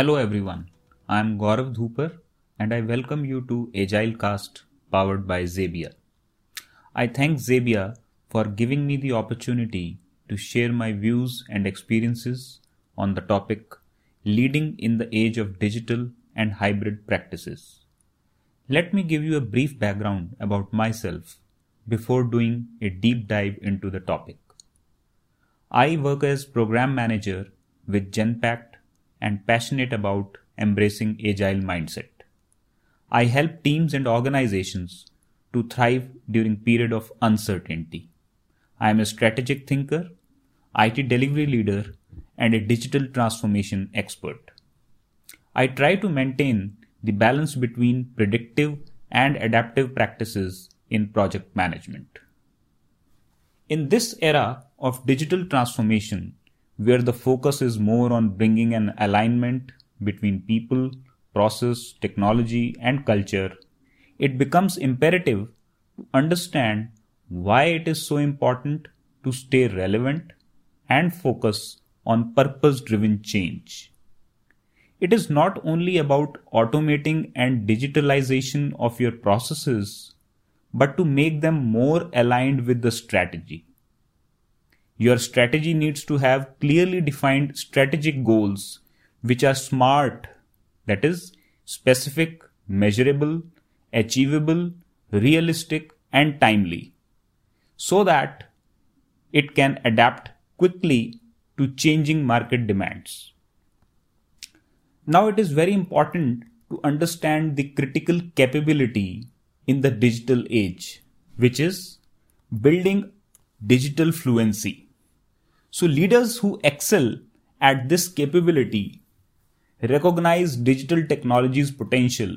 Hello everyone, I am Gaurav Dhupar and I welcome you to Agilecast powered by Xebia. I thank Xebia for giving me the opportunity to share my views and experiences on the topic leading in the age of digital and hybrid practices. Let me give you a brief background about myself before doing a deep dive into the topic. I work as program manager with Genpact and passionate about embracing agile mindset. I help teams and organizations to thrive during period of uncertainty. I am a strategic thinker, IT delivery leader, and a digital transformation expert. I try to maintain the balance between predictive and adaptive practices in project management. In this era of digital transformation, where the focus is more on bringing an alignment between people, process, technology, and culture, it becomes imperative to understand why it is so important to stay relevant and focus on purpose driven change. It is not only about automating and digitalization of your processes, but to make them more aligned with the strategy. Your strategy needs to have clearly defined strategic goals which are smart, that is, specific, measurable, achievable, realistic, and timely, so that it can adapt quickly to changing market demands. Now, it is very important to understand the critical capability in the digital age, which is building digital fluency. So, leaders who excel at this capability recognize digital technology's potential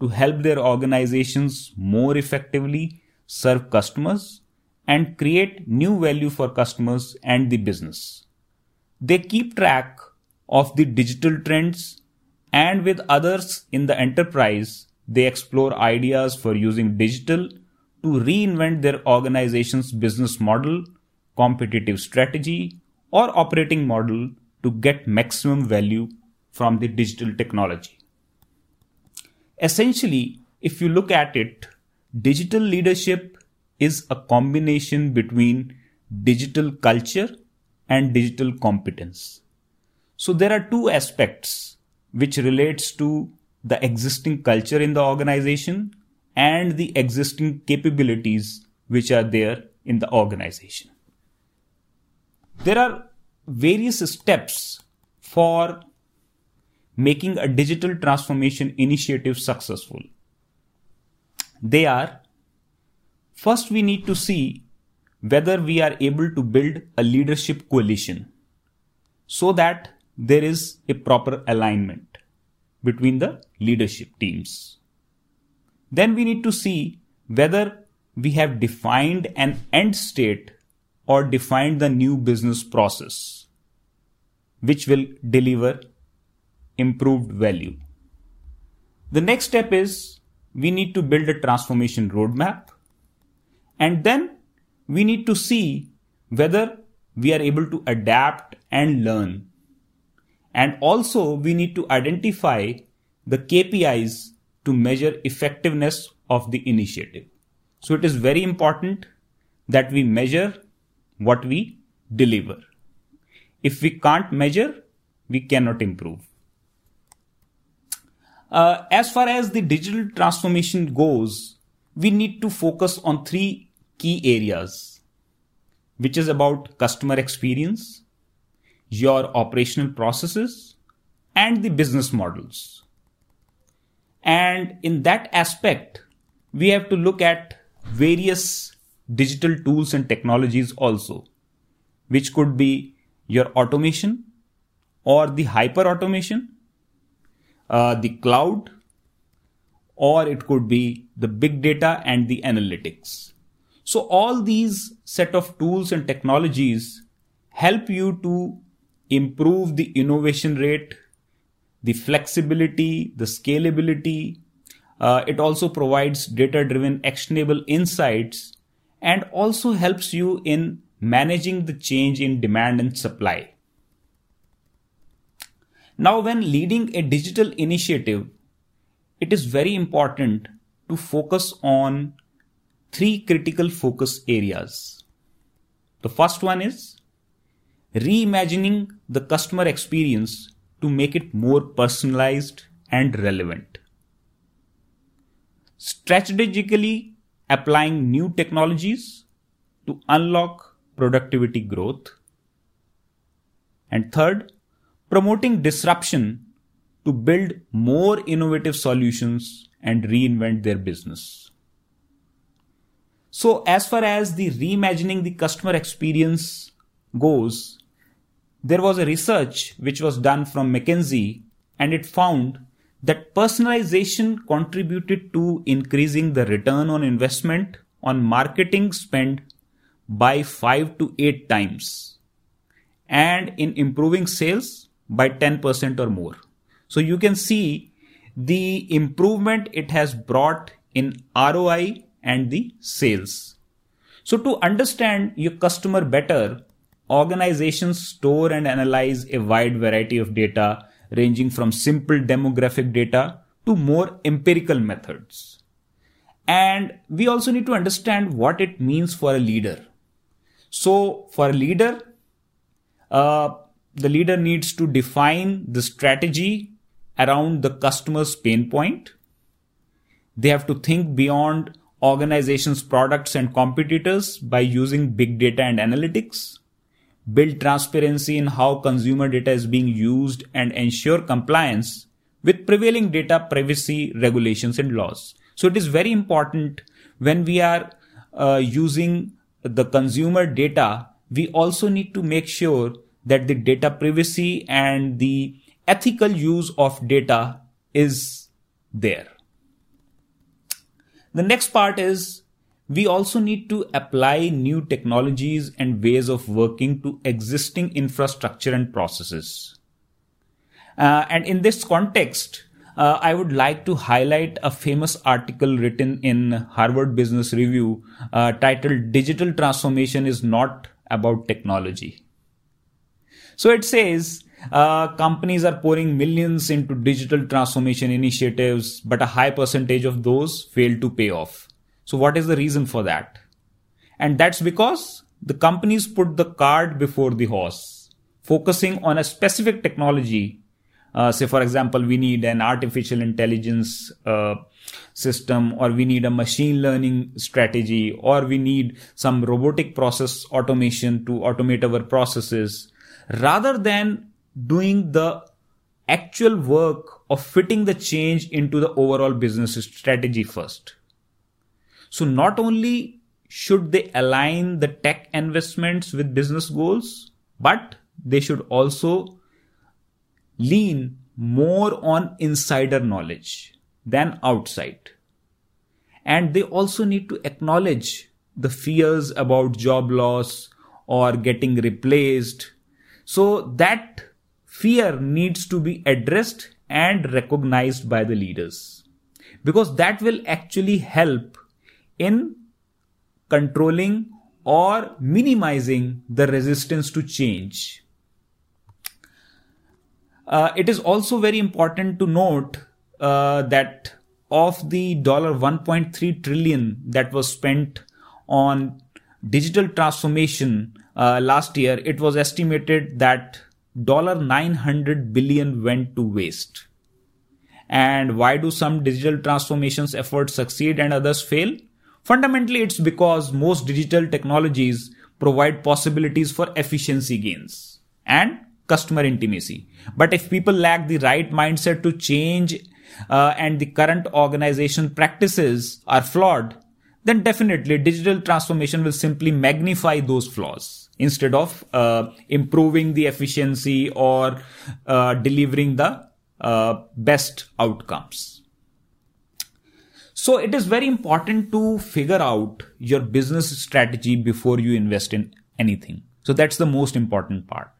to help their organizations more effectively serve customers and create new value for customers and the business. They keep track of the digital trends and with others in the enterprise, they explore ideas for using digital to reinvent their organization's business model, competitive strategy, or operating model to get maximum value from the digital technology. Essentially, if you look at it, digital leadership is a combination between digital culture and digital competence. So there are two aspects which relates to the existing culture in the organization and the existing capabilities which are there in the organization. There are various steps for making a digital transformation initiative successful. They are first, we need to see whether we are able to build a leadership coalition so that there is a proper alignment between the leadership teams. Then we need to see whether we have defined an end state or defined the new business process which will deliver improved value. The next step is we need to build a transformation roadmap and then we need to see whether we are able to adapt and learn. And also we need to identify the KPIs to measure effectiveness of the initiative. So it is very important that we measure what we deliver. If we can't measure, we cannot improve. Uh, as far as the digital transformation goes, we need to focus on three key areas, which is about customer experience, your operational processes, and the business models. And in that aspect, we have to look at various digital tools and technologies also, which could be your automation or the hyper automation uh, the cloud, or it could be the big data and the analytics. So all these set of tools and technologies help you to improve the innovation rate, the flexibility, the scalability. Uh, it also provides data driven actionable insights and also helps you in managing the change in demand and supply. Now, when leading a digital initiative, it is very important to focus on three critical focus areas. The first one is reimagining the customer experience to make it more personalized and relevant. Strategically applying new technologies to unlock productivity growth. And third, promoting disruption to build more innovative solutions and reinvent their business. So, as far as the reimagining the customer experience goes, there was a research which was done from McKinsey and it found that personalization contributed to increasing the return on investment on marketing spend by 5 to 8 times and in improving sales by 10% or more. So you can see the improvement it has brought in ROI and the sales. So to understand your customer better, organizations store and analyze a wide variety of data ranging from simple demographic data to more empirical methods. And we also need to understand what it means for a leader. So, for a leader, uh, the leader needs to define the strategy around the customer's pain point. They have to think beyond organizations' products and competitors by using big data and analytics build transparency in how consumer data is being used, and ensure compliance with prevailing data privacy regulations and laws. So it is very important when we are uh, using the consumer data, we also need to make sure that the data privacy and the ethical use of data is there. The next part is we also need to apply new technologies and ways of working to existing infrastructure and processes. Uh, and in this context, uh, I would like to highlight a famous article written in Harvard Business Review uh, titled Digital Transformation is Not About Technology. So it says uh, companies are pouring millions into digital transformation initiatives, but a high percentage of those fail to pay off. So, what is the reason for that? And that's because the companies put the cart before the horse, focusing on a specific technology. Uh, say, for example, we need an artificial intelligence uh, system, or we need a machine learning strategy, or we need some robotic process automation to automate our processes, rather than doing the actual work of fitting the change into the overall business strategy first. So not only should they align the tech investments with business goals, but they should also lean more on insider knowledge than outside. And they also need to acknowledge the fears about job loss or getting replaced. So that fear needs to be addressed and recognized by the leaders because that will actually help in controlling or minimizing the resistance to change. Uh, it is also very important to note uh, that of the dollar 1.3 trillion that was spent on digital transformation uh, last year, it was estimated that dollar 900 billion went to waste. And why do some digital transformations efforts succeed and others fail? Fundamentally, it's because most digital technologies provide possibilities for efficiency gains and customer intimacy. But if people lack the right mindset to change uh, and the current organization practices are flawed, then definitely digital transformation will simply magnify those flaws instead of uh, improving the efficiency or uh, delivering the uh, best outcomes. So it is very important to figure out your business strategy before you invest in anything. So that's the most important part.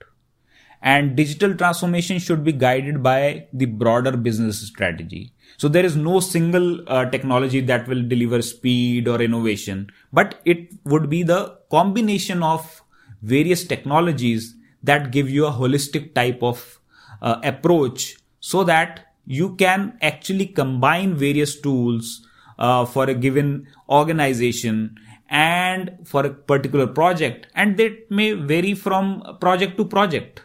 And digital transformation should be guided by the broader business strategy. So there is no single uh, technology that will deliver speed or innovation, but it would be the combination of various technologies that give you a holistic type of uh, approach so that you can actually combine various tools uh, for a given organization and for a particular project and that may vary from project to project.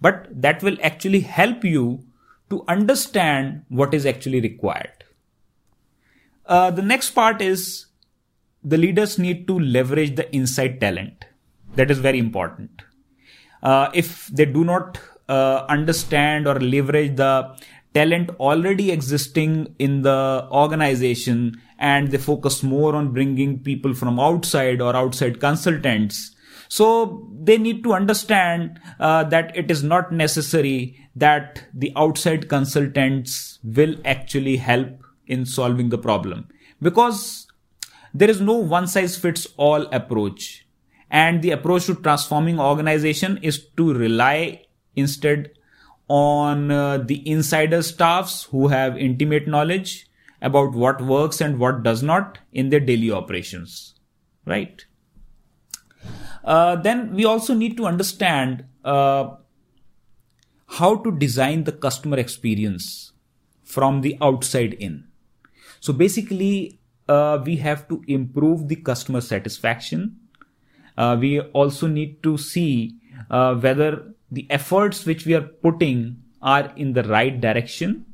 But that will actually help you to understand what is actually required. Uh, the next part is the leaders need to leverage the inside talent. That is very important. Uh, if they do not uh, understand or leverage the talent already existing in the organization and they focus more on bringing people from outside or outside consultants. So they need to understand uh, that it is not necessary that the outside consultants will actually help in solving the problem. Because there is no one size fits all approach. And the approach to transforming organization is to rely instead on uh, the insider staffs who have intimate knowledge about what works and what does not in their daily operations right? Uh, then we also need to understand uh, how to design the customer experience from the outside in. So basically uh, we have to improve the customer satisfaction. Uh, we also need to see uh, whether the efforts which we are putting are in the right direction?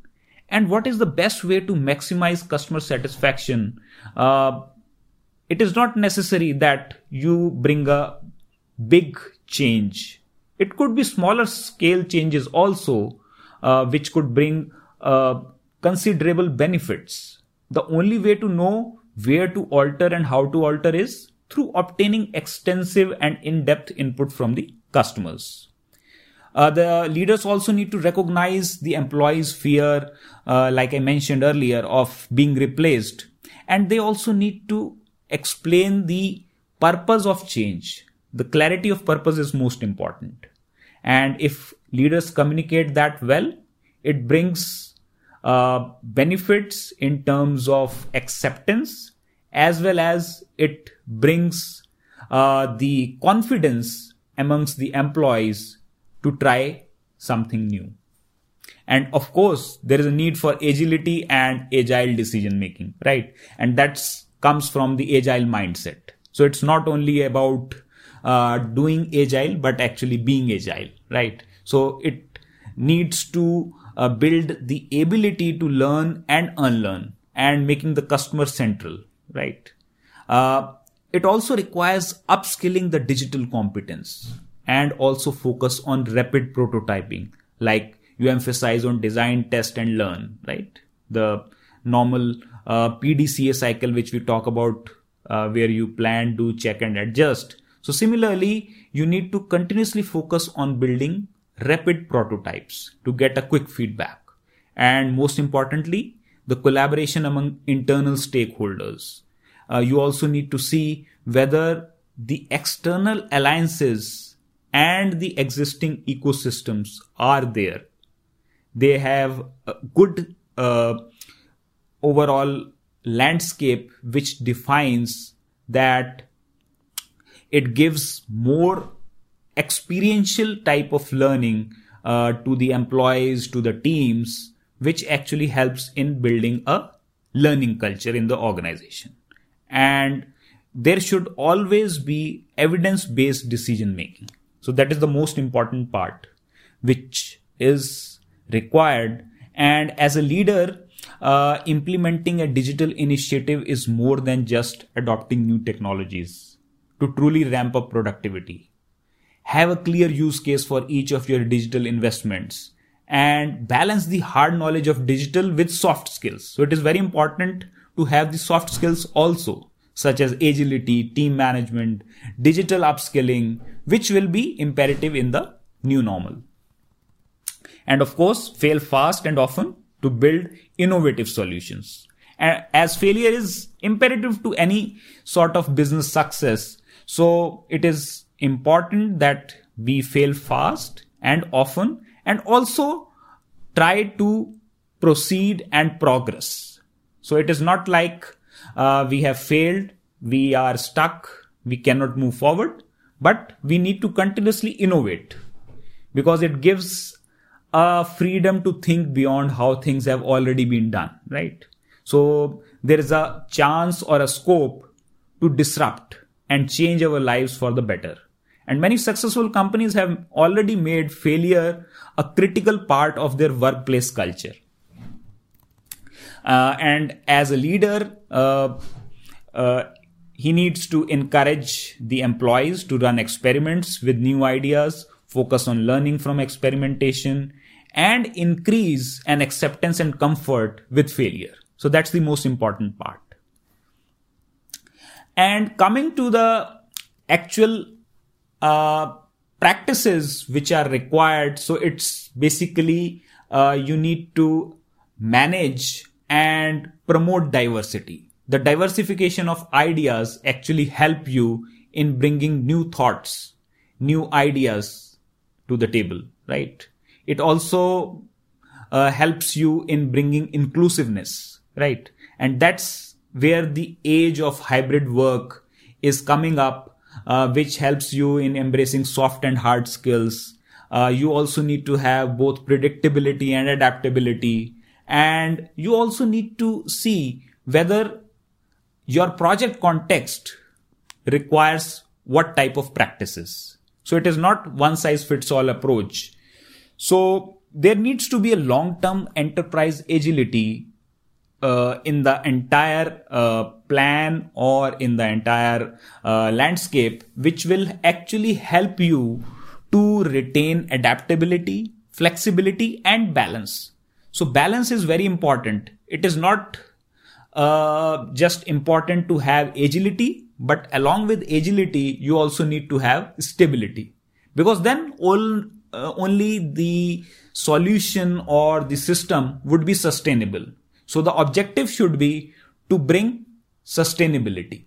And what is the best way to maximize customer satisfaction? Uh, it is not necessary that you bring a big change. It could be smaller scale changes also uh, which could bring uh, considerable benefits. The only way to know where to alter and how to alter is through obtaining extensive and in-depth input from the customers uh, the leaders also need to recognize the employees' fear, uh, like I mentioned earlier, of being replaced. And they also need to explain the purpose of change. The clarity of purpose is most important. And if leaders communicate that well, it brings uh, benefits in terms of acceptance as well as it brings uh, the confidence amongst the employees to try something new. And of course, there is a need for agility and agile decision making, right? And that comes from the agile mindset. So it's not only about uh, doing agile, but actually being agile, right? So it needs to uh, build the ability to learn and unlearn and making the customer central, right? Uh, it also requires upskilling the digital competence and also focus on rapid prototyping. Like you emphasize on design test and learn right? The normal uh, pdca cycle which we talk about uh, where you plan do check and adjust. So similarly you need to continuously focus on building rapid prototypes to get a quick feedback. And most importantly the collaboration among internal stakeholders. Uh, you also need to see whether the external alliances and the existing ecosystems are there. They have a good uh, overall landscape which defines that it gives more experiential type of learning uh, to the employees, to the teams, which actually helps in building a learning culture in the organization. And there should always be evidence based decision making. So that is the most important part, which is required. And as a leader, uh, implementing a digital initiative is more than just adopting new technologies to truly ramp up productivity. Have a clear use case for each of your digital investments and balance the hard knowledge of digital with soft skills. So it is very important to have the soft skills also such as agility, team management, digital upskilling, which will be imperative in the new normal. And of course, fail fast and often to build innovative solutions. As failure is imperative to any sort of business success, so it is important that we fail fast and often and also try to proceed and progress. So it is not like uh, we have failed, we are stuck, we cannot move forward, but we need to continuously innovate because it gives a freedom to think beyond how things have already been done, right? So there is a chance or a scope to disrupt and change our lives for the better. And many successful companies have already made failure a critical part of their workplace culture. Uh, and as a leader, uh, uh, he needs to encourage the employees to run experiments with new ideas, focus on learning from experimentation, and increase an acceptance and comfort with failure. So that's the most important part. And coming to the actual uh, practices which are required, so it's basically uh, you need to manage and promote diversity. The diversification of ideas actually help you in bringing new thoughts, new ideas to the table, right? It also uh, helps you in bringing inclusiveness, right? And that's where the age of hybrid work is coming up, uh, which helps you in embracing soft and hard skills. Uh, you also need to have both predictability and adaptability. And you also need to see whether your project context requires what type of practices. So it is not one size fits all approach. So there needs to be a long term enterprise agility uh, in the entire uh, plan or in the entire uh, landscape, which will actually help you to retain adaptability, flexibility, and balance. So, balance is very important. It is not uh, just important to have agility, but along with agility, you also need to have stability because then all, uh, only the solution or the system would be sustainable so the objective should be to bring sustainability.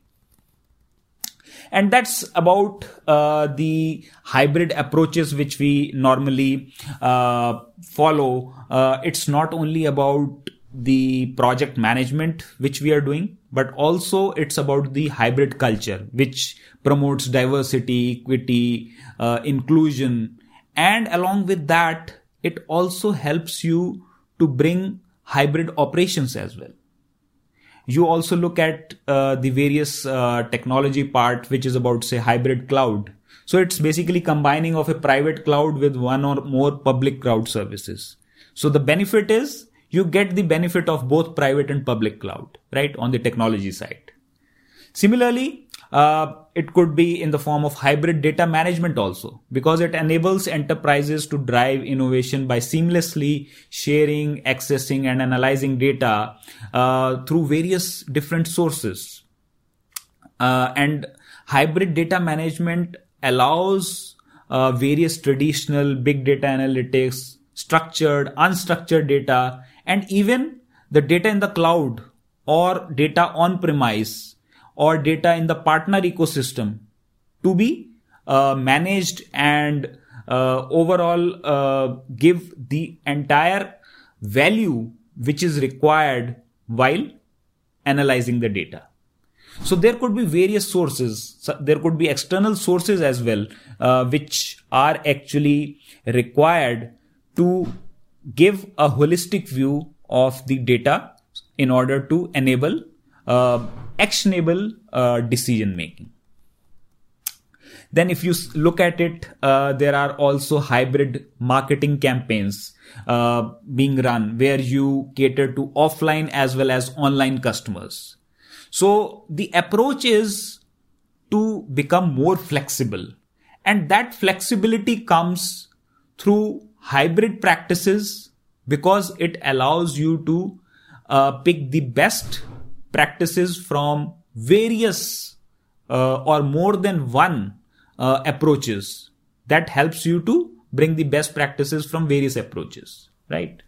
And that's about uh, the hybrid approaches which we normally uh, follow. Uh, it's not only about the project management which we are doing, but also it's about the hybrid culture which promotes diversity, equity, uh, inclusion. And along with that, it also helps you to bring hybrid operations as well. You also look at uh, the various uh, technology part, which is about say hybrid cloud. So it's basically combining of a private cloud with one or more public cloud services. So the benefit is you get the benefit of both private and public cloud, right? On the technology side. Similarly, uh, it could be in the form of hybrid data management also because it enables enterprises to drive innovation by seamlessly sharing accessing and analyzing data uh, through various different sources. Uh, and hybrid data management allows uh, various traditional big data analytics structured unstructured data and even the data in the cloud or data on premise or data in the partner ecosystem to be uh, managed and uh, overall uh, give the entire value which is required while analyzing the data. So there could be various sources. So there could be external sources as well, uh, which are actually required to give a holistic view of the data in order to enable uh, actionable uh, decision making. Then, if you look at it, uh, there are also hybrid marketing campaigns uh, being run where you cater to offline as well as online customers. So, the approach is to become more flexible, and that flexibility comes through hybrid practices because it allows you to uh, pick the best practices from various uh, or more than one uh, approaches that helps you to bring the best practices from various approaches right?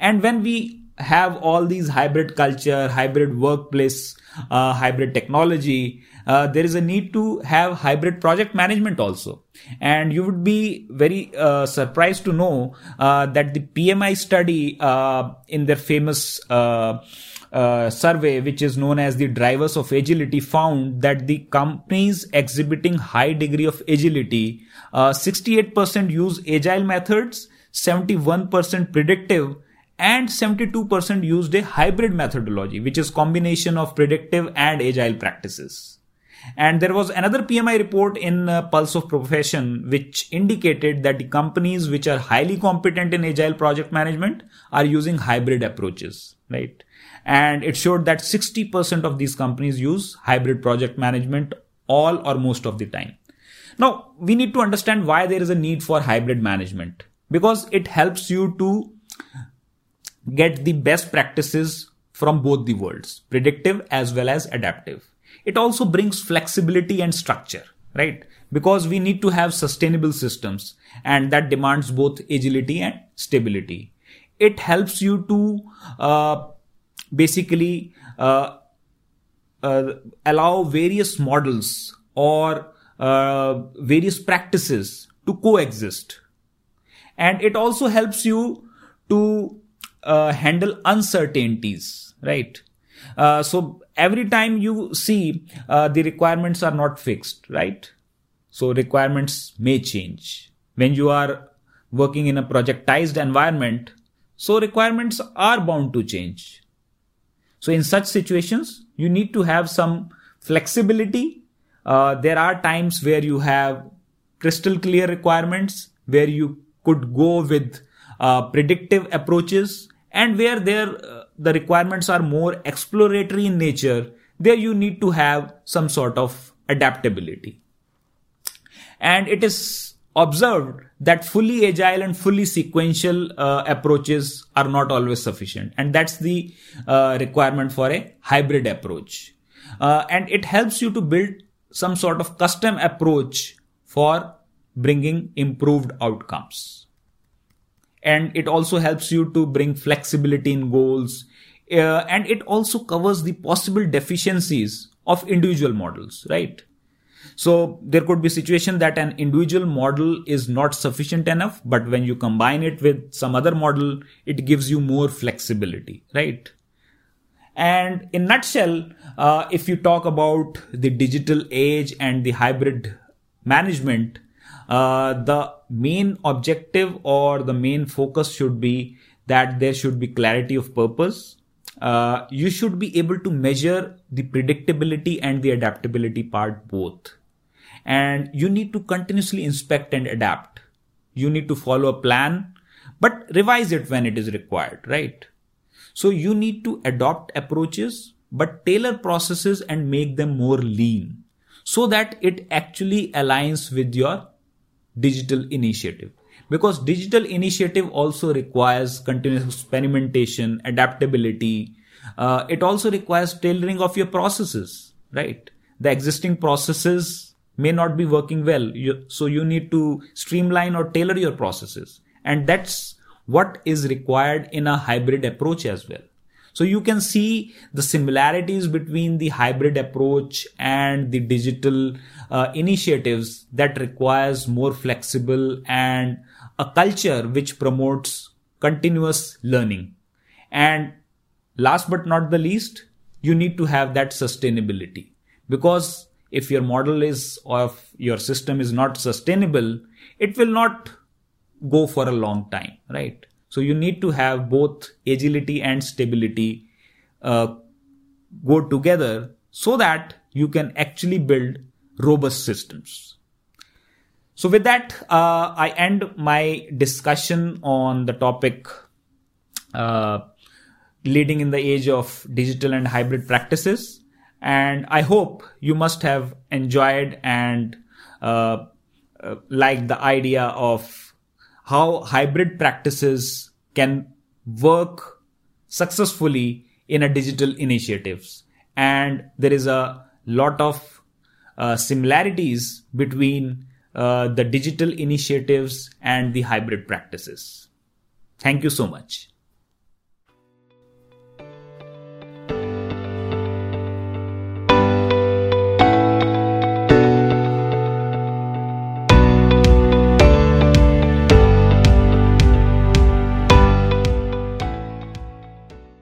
And when we have all these hybrid culture hybrid workplace uh, hybrid technology uh, there is a need to have hybrid project management also. And you would be very uh, surprised to know uh, that the pmi study uh, in their famous uh, survey, which is known as the drivers of agility, found that the companies exhibiting high degree of agility, uh, 68% use agile methods, 71% predictive, and 72% used a hybrid methodology, which is combination of predictive and agile practices. And there was another PMI report in uh, Pulse of Profession which indicated that the companies which are highly competent in agile project management are using hybrid approaches, right? And it showed that 60% of these companies use hybrid project management all or most of the time. Now, we need to understand why there is a need for hybrid management because it helps you to get the best practices from both the worlds, predictive as well as adaptive. It also brings flexibility and structure, right? Because we need to have sustainable systems and that demands both agility and stability. It helps you to uh, basically uh, uh, allow various models or uh, various practices to coexist. And it also helps you to uh, handle uncertainties, right? Uh, so every time you see uh, the requirements are not fixed, right? So requirements may change. When you are working in a projectized environment, so requirements are bound to change. So in such situations, you need to have some flexibility. Uh, there are times where you have crystal clear requirements where you could go with uh, predictive approaches and where there uh, the requirements are more exploratory in nature there you need to have some sort of adaptability and it is observed that fully agile and fully sequential uh, approaches are not always sufficient. And that's the uh, requirement for a hybrid approach. Uh, and it helps you to build some sort of custom approach for bringing improved outcomes. And it also helps you to bring flexibility in goals. Uh, and it also covers the possible deficiencies of individual models right so there could be situation that an individual model is not sufficient enough but when you combine it with some other model it gives you more flexibility right and in nutshell uh, if you talk about the digital age and the hybrid management uh, the main objective or the main focus should be that there should be clarity of purpose. Uh, you should be able to measure the predictability and the adaptability part both. And you need to continuously inspect and adapt. You need to follow a plan, but revise it when it is required, right? So you need to adopt approaches, but tailor processes and make them more lean so that it actually aligns with your digital initiative because digital initiative also requires continuous experimentation adaptability. Uh, it also requires tailoring of your processes right? The existing processes may not be working well. You, so you need to streamline or tailor your processes. And that's what is required in a hybrid approach as well. So you can see the similarities between the hybrid approach and the digital uh, initiatives that requires more flexible and a culture which promotes continuous learning. And last but not the least, you need to have that sustainability because if your model is or your system is not sustainable, it will not go for a long time, right? So you need to have both agility and stability uh, go together so that you can actually build robust systems. So with that, uh, I end my discussion on the topic uh, leading in the age of digital and hybrid practices. And I hope you must have enjoyed and uh, uh liked the idea of how hybrid practices can work successfully in a digital initiatives and there is a lot of uh, similarities between uh, the digital initiatives and the hybrid practices. Thank you so much